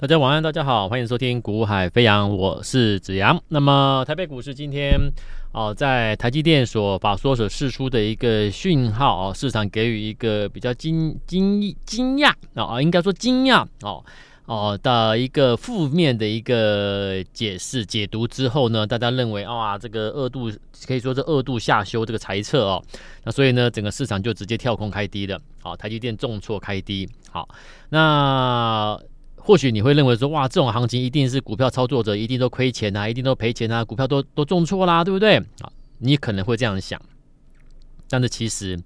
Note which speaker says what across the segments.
Speaker 1: 大家晚安，大家好，欢迎收听《股海飞扬》，我是子阳。那么，台北股市今天哦、在台积电所法说所释出的一个讯号哦，市场给予一个比较惊惊惊讶啊，应该说惊讶哦哦的一个负面的一个解释解读之后呢，大家认为啊、哦，这个二度可以说是二度下修这个猜测哦，那所以呢，整个市场就直接跳空开低了，好、哦，台积电重挫开低，好，那。或许你会认为说，哇，这种行情一定是股票操作者一定都亏钱啊，一定都赔钱啊，股票都都重挫啦，对不对？啊，你可能会这样想，但是其实，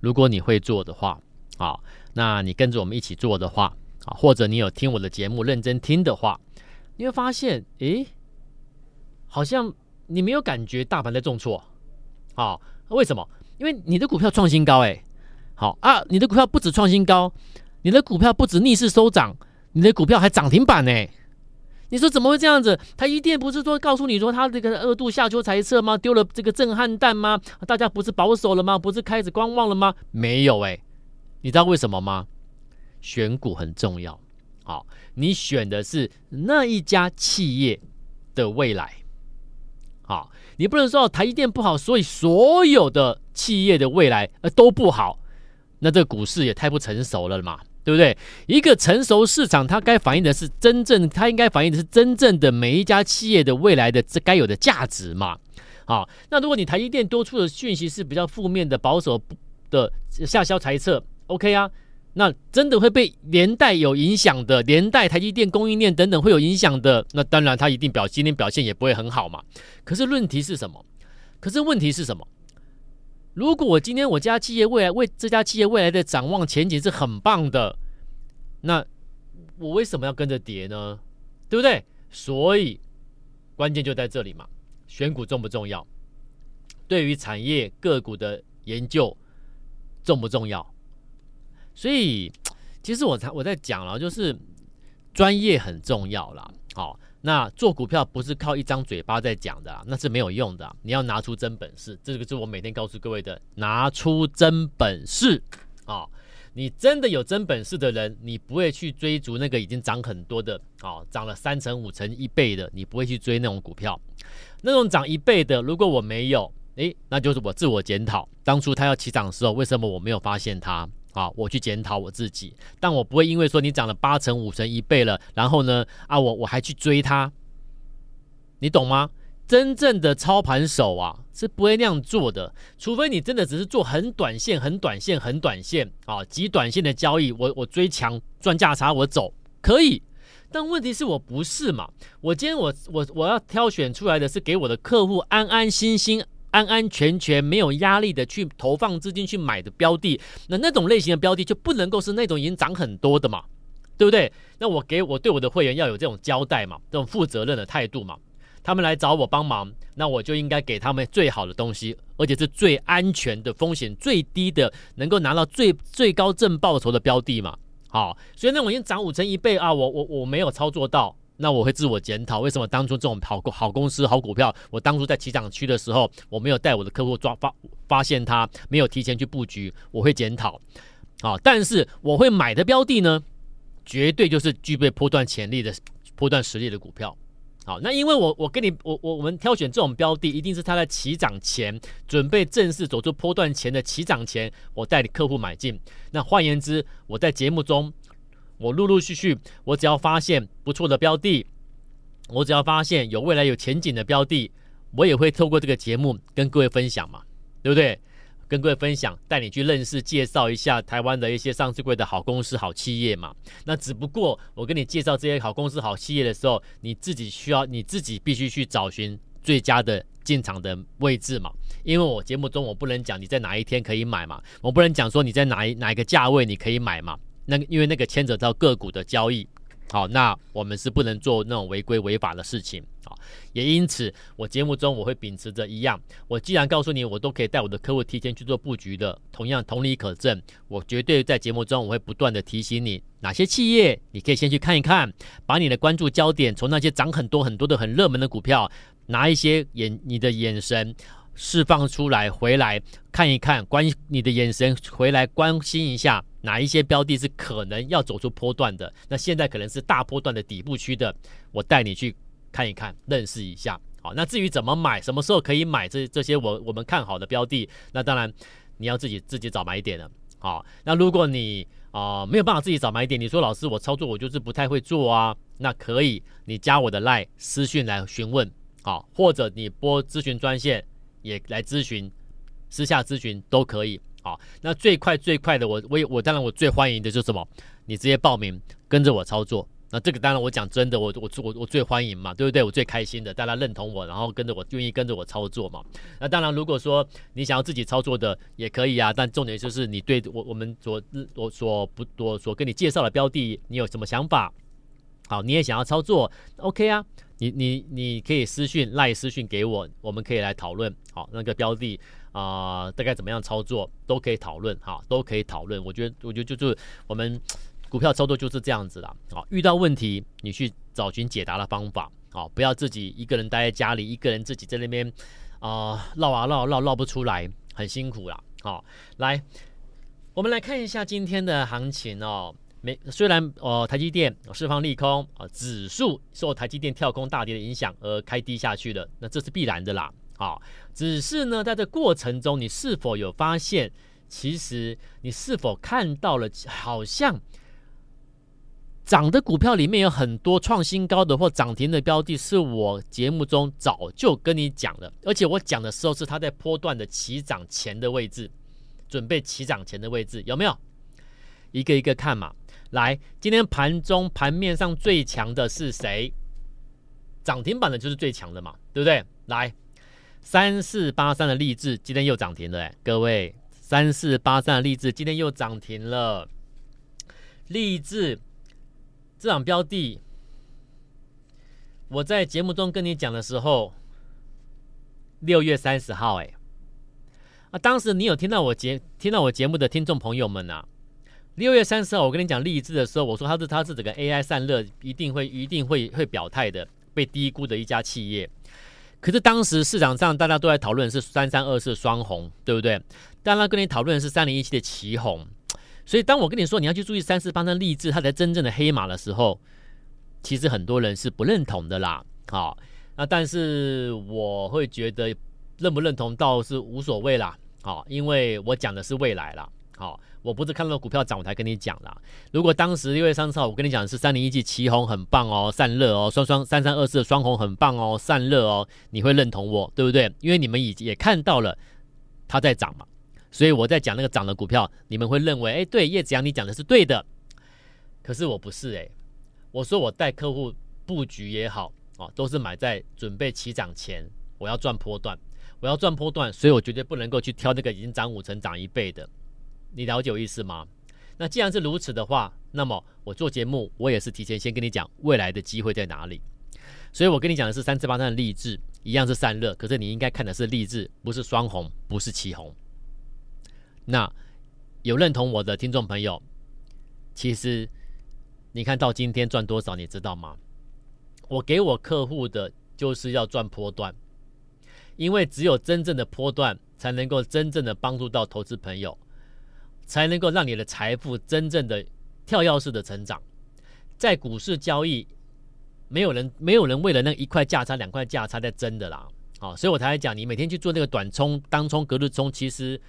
Speaker 1: 如果你会做的话，啊，那你跟着我们一起做的话，啊，或者你有听我的节目认真听的话，你会发现，诶，好像你没有感觉大盘在重挫，啊，为什么？因为你的股票创新高，诶，好啊，你的股票不止创新高，你的股票不止逆势收涨。你的股票还涨停板呢？你说怎么会这样子？他一定不是说告诉你说他这个二度下修财测吗？丢了这个震撼弹吗？大家不是保守了吗？不是开始观望了吗？没有哎，你知道为什么吗？选股很重要，好，你选的是那一家企业的未来，好，你不能说台积电不好，所以所有的企业的未来呃都不好，那这股市也太不成熟了嘛。对不对？一个成熟市场，它该反映的是真正，它应该反映的是真正的每一家企业的未来的这该有的价值嘛。好，那如果你台积电多出的讯息是比较负面的、保守的下修财测，OK 啊？那真的会被连带有影响的，连带台积电供应链等等会有影响的，那当然它一定表今天表现也不会很好嘛。可是问题是什么？可是问题是什么？如果我今天我家企业未来为这家企业未来的展望前景是很棒的，那我为什么要跟着跌呢？对不对？所以关键就在这里嘛，选股重不重要？对于产业个股的研究重不重要？所以其实我才我在讲了，就是专业很重要啦。好。那做股票不是靠一张嘴巴在讲的，那是没有用的。你要拿出真本事，这个是我每天告诉各位的，拿出真本事啊！你真的有真本事的人，你不会去追逐那个已经涨很多的啊，涨了三成、五成、一倍的，你不会去追那种股票。那种涨一倍的，如果我没有，诶，那就是我自我检讨，当初他要起涨的时候，为什么我没有发现它？啊，我去检讨我自己，但我不会因为说你涨了八成、五成、一倍了，然后呢，啊，我我还去追它，你懂吗？真正的操盘手啊，是不会那样做的，除非你真的只是做很短线、很短线、很短线啊，极短线的交易，我我追强赚价差，我走可以，但问题是我不是嘛？我今天我我我要挑选出来的是给我的客户安安心心。安安全全没有压力的去投放资金去买的标的，那那种类型的标的就不能够是那种已经涨很多的嘛，对不对？那我给我对我的会员要有这种交代嘛，这种负责任的态度嘛。他们来找我帮忙，那我就应该给他们最好的东西，而且是最安全的、风险最低的，能够拿到最最高正报酬的标的嘛。好，所以那种已经涨五成一倍啊，我我我没有操作到。那我会自我检讨，为什么当初这种好好公司、好股票，我当初在起涨区的时候，我没有带我的客户抓发发现它，没有提前去布局，我会检讨。啊，但是我会买的标的呢，绝对就是具备波段潜力的、波段实力的股票。好，那因为我我跟你我我我们挑选这种标的，一定是它在起涨前，准备正式走出波段前的起涨前，我带你客户买进。那换言之，我在节目中。我陆陆续续，我只要发现不错的标的，我只要发现有未来有前景的标的，我也会透过这个节目跟各位分享嘛，对不对？跟各位分享，带你去认识、介绍一下台湾的一些上市柜的好公司、好企业嘛。那只不过我跟你介绍这些好公司、好企业的时候，你自己需要你自己必须去找寻最佳的进场的位置嘛。因为我节目中我不能讲你在哪一天可以买嘛，我不能讲说你在哪一哪一个价位你可以买嘛。那因为那个牵扯到个股的交易，好，那我们是不能做那种违规违法的事情，好，也因此我节目中我会秉持着一样，我既然告诉你我都可以带我的客户提前去做布局的，同样同理可证，我绝对在节目中我会不断的提醒你哪些企业你可以先去看一看，把你的关注焦点从那些涨很多很多的很热门的股票，拿一些眼你的眼神释放出来，回来看一看，关你的眼神回来关心一下。哪一些标的是可能要走出波段的，那现在可能是大波段的底部区的，我带你去看一看，认识一下。好，那至于怎么买，什么时候可以买这这些我我们看好的标的，那当然你要自己自己找买点了。好，那如果你啊、没有办法自己找买点，你说老师我操作我就是不太会做啊，那可以你加我的 LINE 私讯来询问，好，或者你拨咨询专线也来咨询，私下咨询都可以。好，那最快最快的我我我当然我最欢迎的就是什么，你直接报名跟着我操作。那这个当然，我讲真的，我我我我最欢迎嘛，对不对？我最开心的，大家认同我，然后跟着我，愿意跟着我操作嘛。那当然，如果说你想要自己操作的也可以啊，但重点就是你对我我们所我所不我所跟你介绍的标的，你有什么想法？好，你也想要操作，OK 啊？你你你可以私讯赖私讯给我，我们可以来讨论。好，那个标的啊、大概怎么样操作都可以讨论，哈，都可以讨论。我觉得我觉得就是我们。股票操作就是这样子啦，啊，遇到问题你去找寻解答的方法，啊，不要自己一个人待在家里，一个人自己在那边啊绕啊绕绕绕不出来，很辛苦啦，好，来，我们来看一下今天的行情哦，没虽然哦台积电释放利空啊，指数受台积电跳空大跌的影响而开低下去了，那这是必然的啦，好，只是呢在这过程中你是否有发现，其实你是否看到了好像。涨的股票里面有很多创新高的或涨停的标的，是我节目中早就跟你讲了，而且我讲的时候是它在波段的起涨前的位置，准备起涨前的位置，有没有？一个一个看嘛。来，今天盘中盘面上最强的是谁？涨停板的就是最强的嘛，对不对？来，三四八三的励志今天又涨停了，各位，三四八三的励志今天又涨停了，励志。这档标的，我在节目中跟你讲的时候，六月三十号，哎，啊，当时你有听到我节听到我节目的听众朋友们、啊，六月三十号我跟你讲励志的时候，我说它是它是整个 AI 散热一定会一定会会表态的，被低估的一家企业。可是当时市场上大家都在讨论是三三二四双红，对不对？当然跟你讨论是三零一七的奇红。所以，当我跟你说你要去注意三四八三励志，它才真正的黑马的时候，其实很多人是不认同的啦。好，那但是我会觉得认不认同倒是无所谓啦。好，因为我讲的是未来啦。好，我不是看到股票涨我才跟你讲啦。如果当时六月三十号我跟你讲的是三零一七奇红很棒哦，散热哦，双双三三二四双红很棒哦，散热哦，你会认同我，对不对？因为你们已经也看到了它在涨嘛。所以我在讲那个涨的股票，你们会认为，哎，对，叶子阳你讲的是对的，可是我不是哎，我说我带客户布局也好啊，都是买在准备起涨前，我要赚波段，我要赚波段，所以我绝对不能够去挑那个已经涨五成、涨一倍的，你了解我意思吗？那既然是如此的话，那么我做节目，我也是提前先跟你讲未来的机会在哪里，所以我跟你讲的是三次八三的力智，一样是散热，可是你应该看的是力智，不是双红，不是奇红。那有认同我的听众朋友，其实你看到今天赚多少，你知道吗？我给我客户的就是要赚波段，因为只有真正的波段，才能够真正的帮助到投资朋友，才能够让你的财富真正的跳跃式的成长。在股市交易，没有人没有人为了那一块价差、两块价差在争的啦。好，所以我才讲，你每天去做那个短冲、当冲、隔日冲，其实。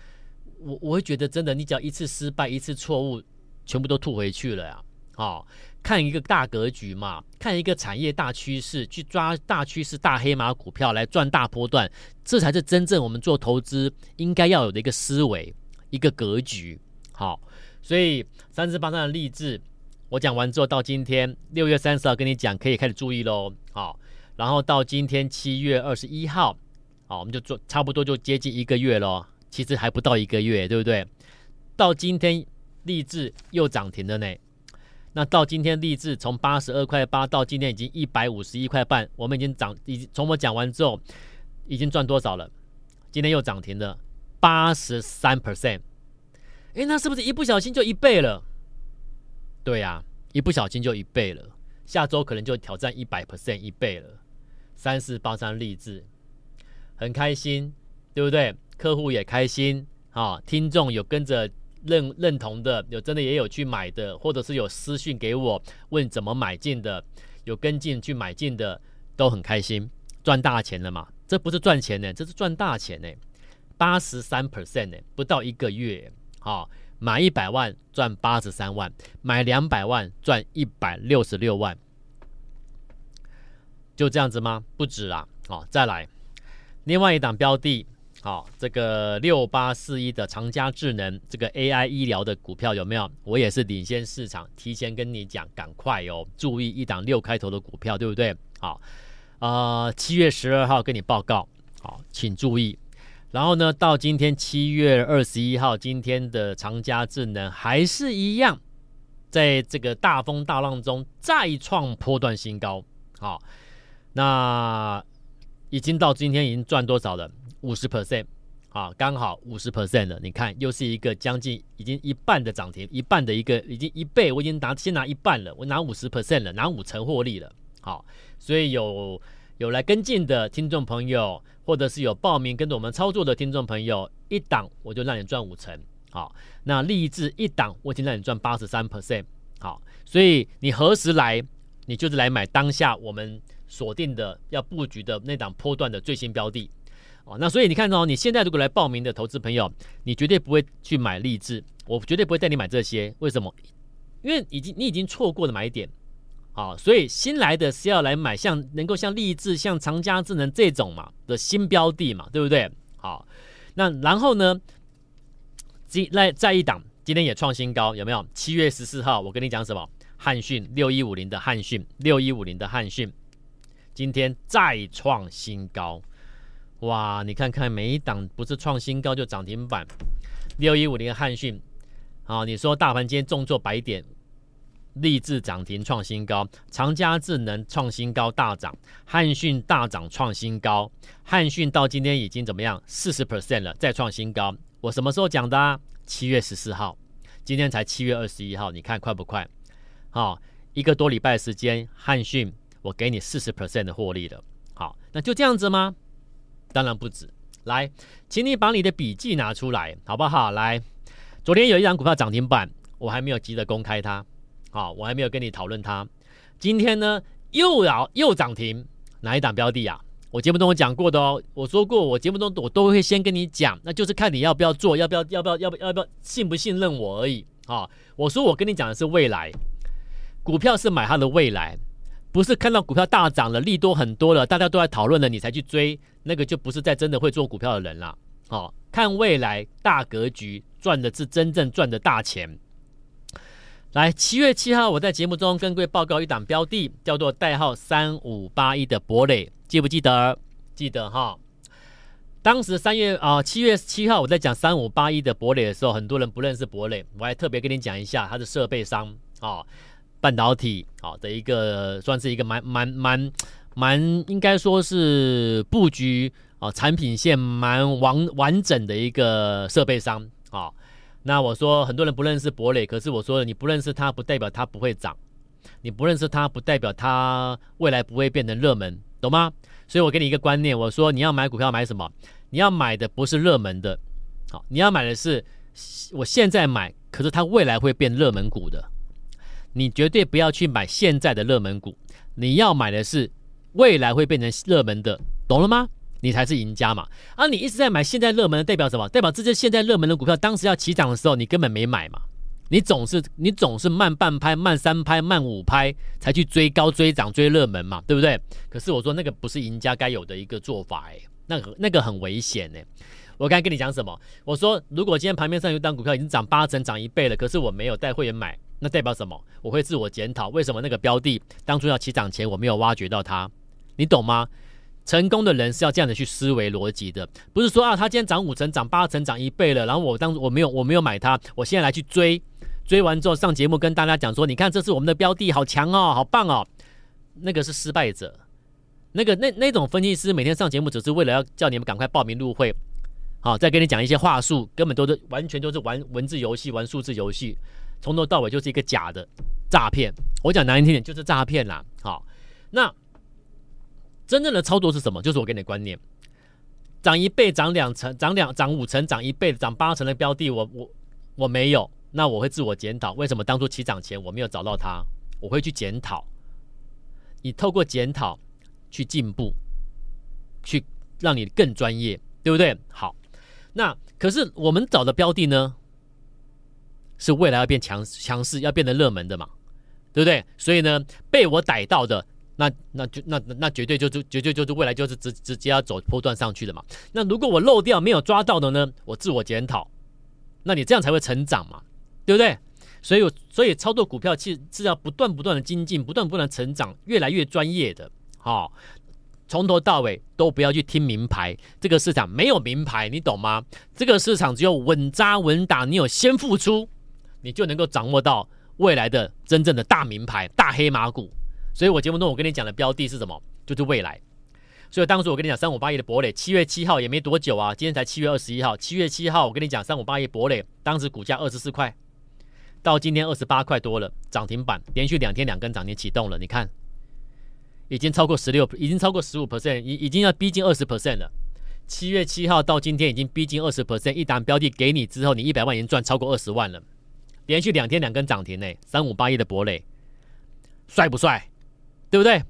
Speaker 1: 我我会觉得真的，你只要一次失败，一次错误，全部都吐回去了呀！好、哦，看一个大格局嘛，看一个产业大趋势，去抓大趋势、大黑马股票来赚大波段，这才是真正我们做投资应该要有的一个思维、一个格局。好、所以三十八三的励志，我讲完之后，到今天六月三十号跟你讲，可以开始注意喽。好、然后到今天七月二十一号，好，我们就做差不多就接近一个月喽。其实还不到一个月，对不对？到今天励志又涨停了呢。那到今天励志从八十二块八到今天已经一百五十一块半，我们已经涨，已经从我讲完之后已经赚多少了？今天又涨停了八十三 percent。哎，那是不是一不小心就一倍了？对呀、一不小心就一倍了。下周可能就挑战一百 percent 一倍了。三四八三励志，很开心，对不对？客户也开心，啊，听众有跟着认认同的，有真的也有去买的，或者是有私讯给我问怎么买进的，有跟进去买进的，都很开心，赚大钱了嘛？这不是赚钱呢，这是赚大钱呢，八十三 percent 呢，不到一个月，哦，买一百万赚八十三万，买两百万赚一百六十六万，就这样子吗？不止啦，好、哦，再来，另外一档标的。好，这个六八四一的长佳智能，这个 AI 医疗的股票有没有？我也是领先市场，提前跟你讲，赶快哦，注意一档六开头的股票，对不对？好，呃，七月十二号跟你报告，好，请注意。然后呢，到今天七月二十一号，今天的长佳智能还是一样，在这个大风大浪中再创波段新高。好，那已经到今天已经赚多少了？五十 percent，啊，刚好五十 percent 了。你看，又是一个将近已经一半的涨停，一半的一个已经一倍，我已经拿先拿一半了，我拿五十 percent 了，拿五成获利了。好，所以有有来跟进的听众朋友，或者是有报名跟着我们操作的听众朋友，一档我就让你赚五成。好，那励志一档我已经让你赚八十三 percent。好，所以你何时来，你就是来买当下我们锁定的要布局的那档波段的最新标的。哦，那所以你看哦，你现在如果来报名的投资朋友，你绝对不会去买励志，我绝对不会带你买这些。为什么？因为已经你已经错过了买点，好，所以新来的是要来买像能够像立志、像长佳智能这种嘛的新标的嘛，对不对？好，那然后呢，今来再一档，今天也创新高，有没有？七月十四号，我跟你讲什么？汉讯六一五零的汉讯，六一五零的汉讯，今天再创新高。哇，你看看每一档不是创新高就涨停板，六一五零的汉讯，啊，你说大盘今天重挫百点，立志涨停创新高，长佳智能创新高大涨，汉讯大涨创新高，汉讯到今天已经怎么样？四十 percent 了，再创新高。我什么时候讲的？七月十四号，今天才七月二十一号，你看快不快？好，一个多礼拜时间，汉讯我给你四十 percent 的获利了。好，那就这样子吗？当然不止，来，请你把你的笔记拿出来，好不好？来，昨天有一档股票涨停板，我还没有急着公开它，啊，我还没有跟你讨论它。今天呢，又要又涨停，哪一档标的啊？我节目中我讲过的哦，我说过，我节目中我都会先跟你讲，那就是看你要不要做，要不要，要不要，要不要，不要信不信任我而已。啊，我说我跟你讲的是未来，股票是买它的未来。不是看到股票大涨了，利多很多了，大家都在讨论了，你才去追，那个就不是在真的会做股票的人了。好，看未来大格局，赚的是真正赚的大钱。来，七月七号，我在节目中跟各位报告一档标的，叫做代号三五八一的博磊，记不记得？记得哈。当时三月啊，七月七号，我在讲三五八一的博磊的时候，很多人不认识博磊，我还特别跟你讲一下，它是设备商啊。半导体啊的一个，算是一个蛮蛮蛮蛮，应该说是布局啊，产品线蛮完完整的一个设备商啊。那我说很多人不认识博磊，可是我说你不认识它，不代表它不会涨；你不认识它，不代表它未来不会变成热门，懂吗？所以我给你一个观念，我说你要买股票买什么？你要买的不是热门的，好，你要买的是我现在买，可是它未来会变热门股的。你绝对不要去买现在的热门股，你要买的是未来会变成热门的，懂了吗？你才是赢家嘛！啊，你一直在买现在热门的，代表什么？代表这些现在热门的股票，当时要起涨的时候，你根本没买嘛！你总是你总是慢半拍、慢三拍、慢五拍才去追高、追涨、追热门嘛，对不对？可是我说那个不是赢家该有的一个做法诶，那个那个很危险诶。我刚才跟你讲什么？我说如果今天盘面上有档股票已经涨八成、涨一倍了，可是我没有带会员买。那代表什么？我会自我检讨，为什么那个标的当初要起涨前我没有挖掘到它？你懂吗？成功的人是要这样的去思维逻辑的，不是说啊，他今天涨五成、涨八成、涨一倍了，然后我当我没有我没有买它，我现在来去追，追完之后上节目跟大家讲说，你看这是我们的标的，好强哦，好棒哦，那个是失败者，那个那那种分析师每天上节目只是为了要叫你们赶快报名入会，好，再跟你讲一些话术，根本都是完全都是玩文字游戏、玩数字游戏。从头到尾就是一个假的诈骗，我讲难听点就是诈骗啦。好，那真正的操作是什么？就是我给你的观念：涨一倍、涨两成、涨两涨五成、涨一倍、涨八成的标的，我我我没有，那我会自我检讨，为什么当初起涨前我没有找到它？我会去检讨。你透过检讨去进步，去让你更专业，对不对？好，那可是我们找的标的呢，是未来要变强强势，要变得热门的嘛，对不对？所以呢，被我逮到的，那那就那那绝对就是绝对就是未来就是直直接要走波段上去的嘛。那如果我漏掉没有抓到的呢，我自我检讨，那你这样才会成长嘛，对不对？所以，所以操作股票其实是要不断不断的精进，不断不断成长，越来越专业的。好、从头到尾都不要去听名牌，这个市场没有名牌，你懂吗？这个市场只有稳扎稳打，你有先付出，你就能够掌握到未来的真正的大名牌、大黑马股。所以我节目中我跟你讲的标的是什么？就是未来。所以当时我跟你讲三五八一的博磊，七月七号也没多久啊，今天才七月二十一号。七月七号我跟你讲三五八一博磊，当时股价二十四块。到今天二十八块多了，涨停板连续两天两根涨停启动了，你看，已经超过十六，已经超过十五 percent，已已经要逼近二十 percent 了。七月七号到今天已经逼近二十 percent，一档标的给你之后，你一百万已经赚超过二十万了。连续两天两根涨停呢，三五八一的博磊，帅不帅？对不对？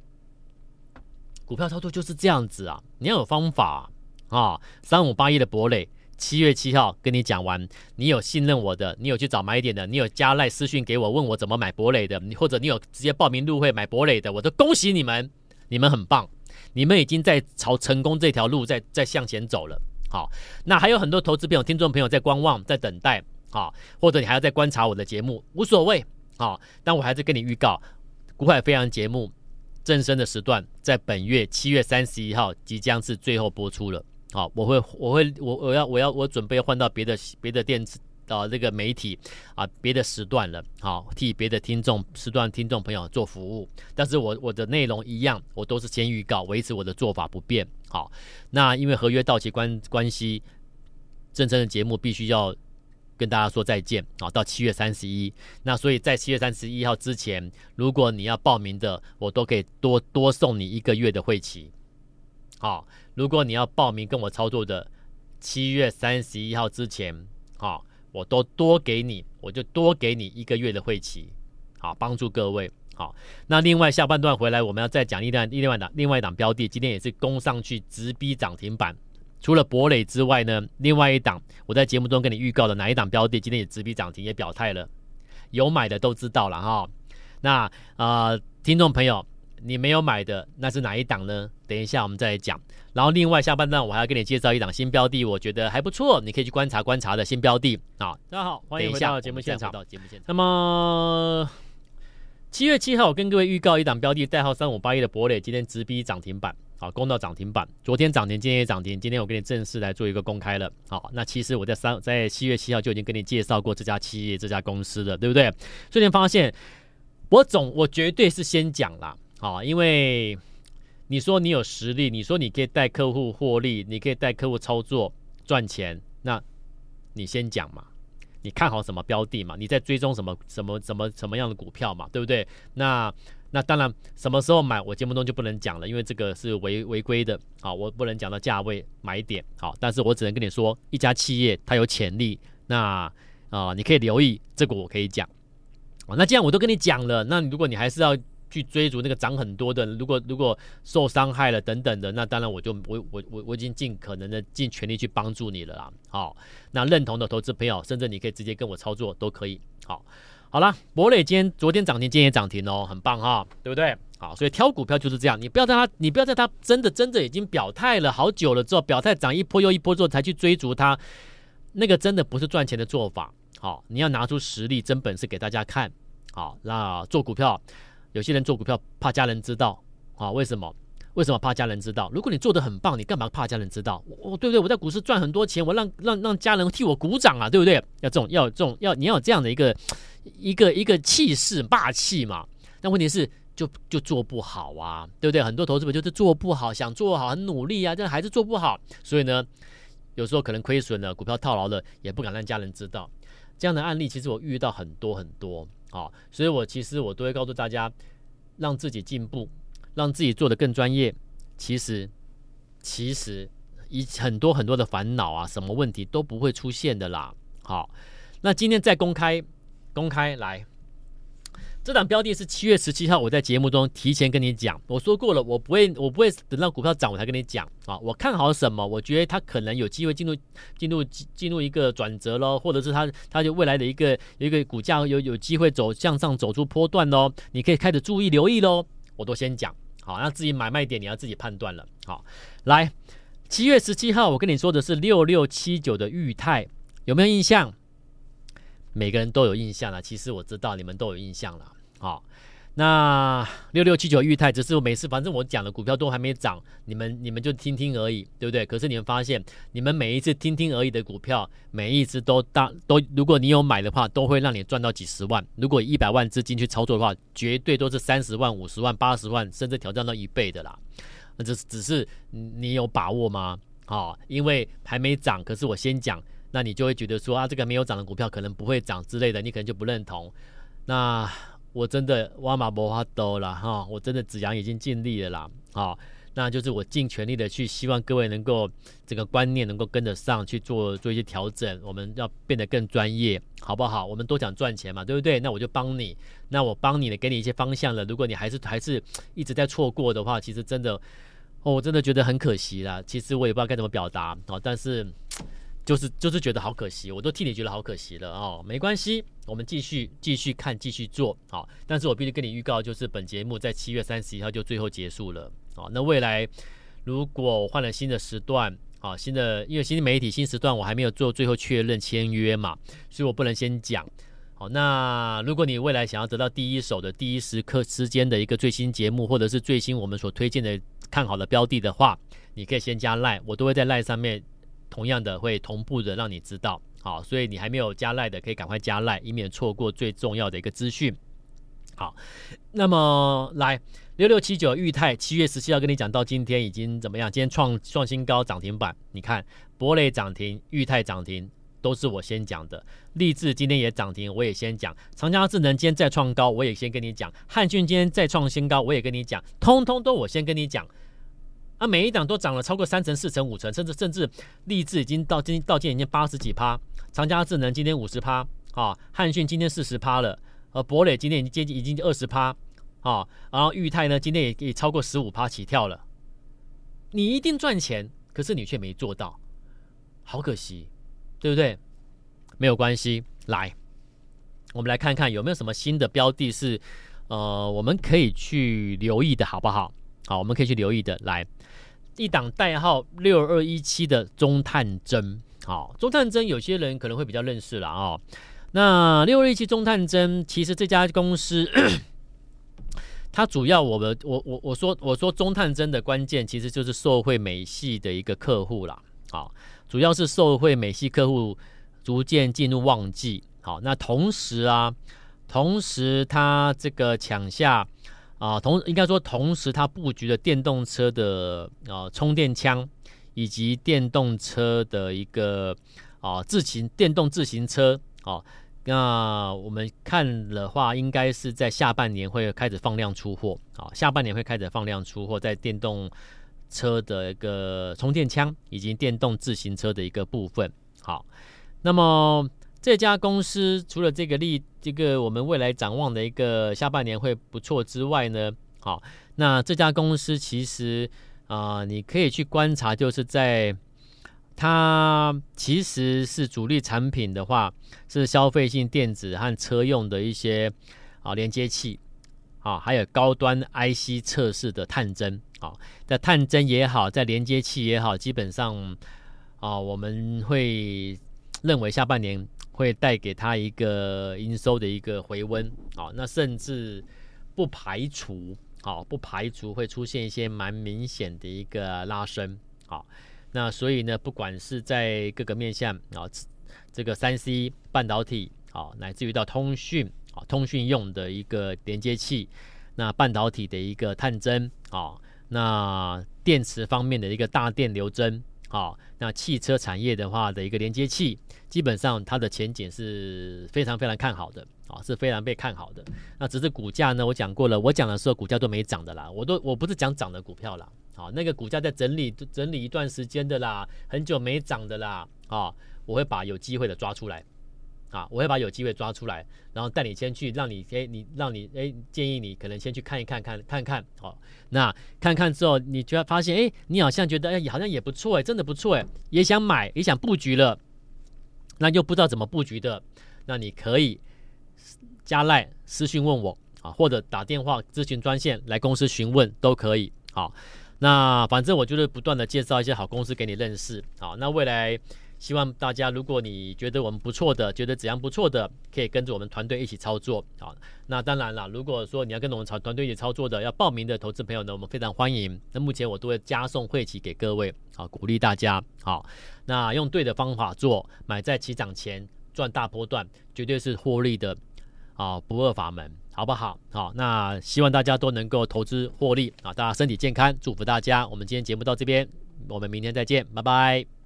Speaker 1: 股票操作就是这样子啊，你要有方法啊。三五八一的博磊。七月七号跟你讲完，你有信任我的，你有去找买点的，你有加赖私讯给我问我怎么买博磊的，你或者你有直接报名入会买博磊的，我都恭喜你们，你们很棒，你们已经在朝成功这条路在在向前走了。好，那还有很多投资朋友、听众朋友在观望、在等待，好，或者你还要在观察我的节目，无所谓，好，但我还是跟你预告，股海飞扬节目正声的时段在本月七月三十一号即将是最后播出了。好，我会，我会，我我要，我要，我准备换到别的别的电子啊，这个媒体啊，别的时段了。好，替别的听众时段听众朋友做服务。但是我我的内容一样，我都是先预告，维持我的做法不变。好，那因为合约到期关关系，正声的节目必须要跟大家说再见啊，到七月三十一。那所以在七月三十一号之前，如果你要报名的，我都可以多多送你一个月的会期。好。如果你要报名跟我操作的，七月三十一号之前，好，我都多给你，我就多给你一个月的会期，好，帮助各位。好，那另外下半段回来，我们要再讲一段另外档另外一档标的，今天也是攻上去直逼涨停板。除了博磊之外呢，另外一档我在节目中跟你预告的哪一档标的，今天也直逼涨停，也表态了，有买的都知道了哈。那啊、呃，听众朋友。你没有买的那是哪一档呢？等一下我们再来讲。然后另外下半段我还要跟你介绍一档新标的，我觉得还不错，你可以去观察观察的新标的啊。大家好，欢迎回到节目现场。到节目现场。那么七月七号我跟各位预告一档标的，代号三五八一的博磊，今天直逼涨停板，好，攻到涨停板。昨天涨停，今天也涨停。今天我给你正式来做一个公开了。好，那其实我在三在七月七号就已经跟你介绍过这家企业这家公司了，对不对？所以你发现我总我绝对是先讲啦。好，因为你说你有实力，你说你可以带客户获利，你可以带客户操作赚钱，那你先讲嘛，你看好什么标的嘛？你在追踪什么什么什么什么样的股票嘛？对不对？那那当然，什么时候买，我节目中就不能讲了，因为这个是违违规的。好，我不能讲到价位买点。好，但是我只能跟你说，一家企业它有潜力，那啊、你可以留意这个，我可以讲。那既然我都跟你讲了，那如果你还是要。去追逐那个涨很多的，如果如果受伤害了等等的，那当然我就我我我我已经尽可能的尽全力去帮助你了啦。好，那认同的投资朋友，甚至你可以直接跟我操作都可以。好，好了，博磊今天昨天涨停，今天也涨停哦，很棒哈，对不对？好，所以挑股票就是这样，你不要在它，你不要在它真的真的已经表态了好久了之后，表态涨一波又一波之后才去追逐它，那个真的不是赚钱的做法。好，你要拿出实力真本事给大家看。好，那做股票。有些人做股票怕家人知道啊？为什么？为什么怕家人知道？如果你做得很棒，你干嘛怕家人知道？我、对不对？我在股市赚很多钱，我让让让家人替我鼓掌啊，对不对？要这种要这种要你要有这样的一个一个一个气势霸气嘛。但问题是就就做不好啊，对不对？很多投资者就是做不好，想做好很努力啊，但还是做不好。所以呢，有时候可能亏损了，股票套牢了，也不敢让家人知道。这样的案例其实我遇到很多很多。啊，所以我其实我都会告诉大家，让自己进步，让自己做的更专业。其实，其实一很多很多的烦恼啊，什么问题都不会出现的啦。好，那今天再公开，公开来。这档标的是七月十七号，我在节目中提前跟你讲，我说过了，我不会，我不会等到股票涨我才跟你讲啊。我看好什么？我觉得它可能有机会进入进入进入一个转折喽，或者是它它就未来的一个一个股价有有机会走向上走出波段喽。你可以开始注意留意喽。我都先讲好，那自己买卖点你要自己判断了。好，来七月十七号，我跟你说的是六六七九的裕泰，有没有印象？每个人都有印象了，其实我知道你们都有印象了。好，那六六七九钰太只是我每次反正我讲的股票都还没涨，你们你们就听听而已，对不对？可是你们发现，你们每一次听听而已的股票，每一只都大都，如果你有买的话，都会让你赚到几十万。如果一百万资金去操作的话，绝对都是三十万、五十万、八十万，甚至挑战到一倍的啦。那这只是你有把握吗？啊，因为还没涨，可是我先讲，那你就会觉得说啊，这个没有涨的股票可能不会涨之类的，你可能就不认同。那。我真的挖马博花多了哈，我真的子阳已经尽力了啦，好，那就是我尽全力的去希望各位能够这个观念能够跟得上去做做一些调整，我们要变得更专业，好不好？我们都想赚钱嘛，对不对？那我就帮你，那我帮你呢，给你一些方向了。如果你还是还是一直在错过的话，其实真的，哦，我真的觉得很可惜啦。其实我也不知道该怎么表达，哦，但是。就是就是觉得好可惜，我都替你觉得好可惜了哦。没关系，我们继续继续看，继续做好，但是我必须跟你预告，就是本节目在七月三十一号就最后结束了哦。那未来如果我换了新的时段，啊，新的因为新媒体新时段我还没有做最后确认签约嘛，所以我不能先讲。好，那如果你未来想要得到第一手的第一时刻之间的一个最新节目，或者是最新我们所推荐的看好的标的的话，你可以先加赖我都会在赖上面。同样的会同步的让你知道，好，所以你还没有加赖的可以赶快加赖，以免错过最重要的一个资讯。好，那么来六六七九裕泰，七月十七号跟你讲到今天已经怎么样？今天创创新高涨停板，你看博磊涨停，裕泰涨停，都是我先讲的。立志今天也涨停，我也先讲。长江智能今天再创高，我也先跟你讲。汉讯今天再创新高，我也跟你讲，通通都我先跟你讲。啊，每一档都涨了超过三成、四成、五成，甚至甚至立志已经到今到今已经八十几趴，长佳智能今天五十趴，啊，汉讯今天四十趴了，而博磊今天已经接近已经二十趴，啊，然后裕泰呢今天也也超过十五趴起跳了。你一定赚钱，可是你却没做到，好可惜，对不对？没有关系，来，我们来看看有没有什么新的标的是，呃，我们可以去留意的，好不好？好，我们可以去留意的，来。一档代号六二一七的中探针，好，中探针有些人可能会比较认识了啊。那六二一七中探针，其实这家公司，它主要我们我我我说我说中探针的关键其实就是受惠美系的一个客户啦。好，主要是受惠美系客户逐渐进入旺季，好，那同时啊，同时它这个抢下。啊，同应该说，同时它布局的电动车的啊充电枪，以及电动车的一个啊自行电动自行车，啊，那我们看的话，应该是在下半年会开始放量出货，啊，下半年会开始放量出货，在电动车的一个充电枪以及电动自行车的一个部分，好，那么。这家公司除了这个利，这个我们未来展望的一个下半年会不错之外呢，好，那这家公司其实啊、你可以去观察，就是在它其实是主力产品的话，是消费性电子和车用的一些啊连接器啊，还有高端 IC 测试的探针啊，在探针也好，在连接器也好，基本上啊，我们会认为下半年。会带给他一个营收的一个回温，好，那甚至不排除，好，不排除会出现一些蛮明显的一个拉升，好，那所以呢，不管是在各个面向，啊，这个三 C 半导体，好，乃至于到通讯，啊，通讯用的一个连接器，那半导体的一个探针，啊，那电池方面的一个大电流针。好，那汽车产业的话的一个连接器，基本上它的前景是非常非常看好的，啊，是非常被看好的。那只是股价呢，我讲过了，我讲的时候股价都没涨的啦，我都我不是讲涨的股票啦，好，那个股价在整理整理一段时间的啦，很久没涨的啦，啊，我会把有机会的抓出来，啊，我会把有机会抓出来，然后带你先去，让你哎，你让你哎，建议你可能先去看一看，看看看，好、那看看之后，你就要发现哎，你好像觉得哎，好像也不错哎，真的不错哎，也想买，也想布局了，那又不知道怎么布局的，那你可以加赖私讯问我啊，或者打电话咨询专线来公司询问都可以，好，那反正我就是不断的介绍一些好公司给你认识，好，那未来。希望大家，如果你觉得我们不错的，觉得怎样不错的，可以跟着我们团队一起操作啊。那当然了，如果说你要跟我们团团队一起操作的，要报名的投资朋友呢，我们非常欢迎。那目前我都会加送会期给各位，好，鼓励大家。好，那用对的方法做，买在起涨前赚大波段，绝对是获利的啊不二法门，好不好？好，那希望大家都能够投资获利啊，大家身体健康，祝福大家。我们今天节目到这边，我们明天再见，拜拜。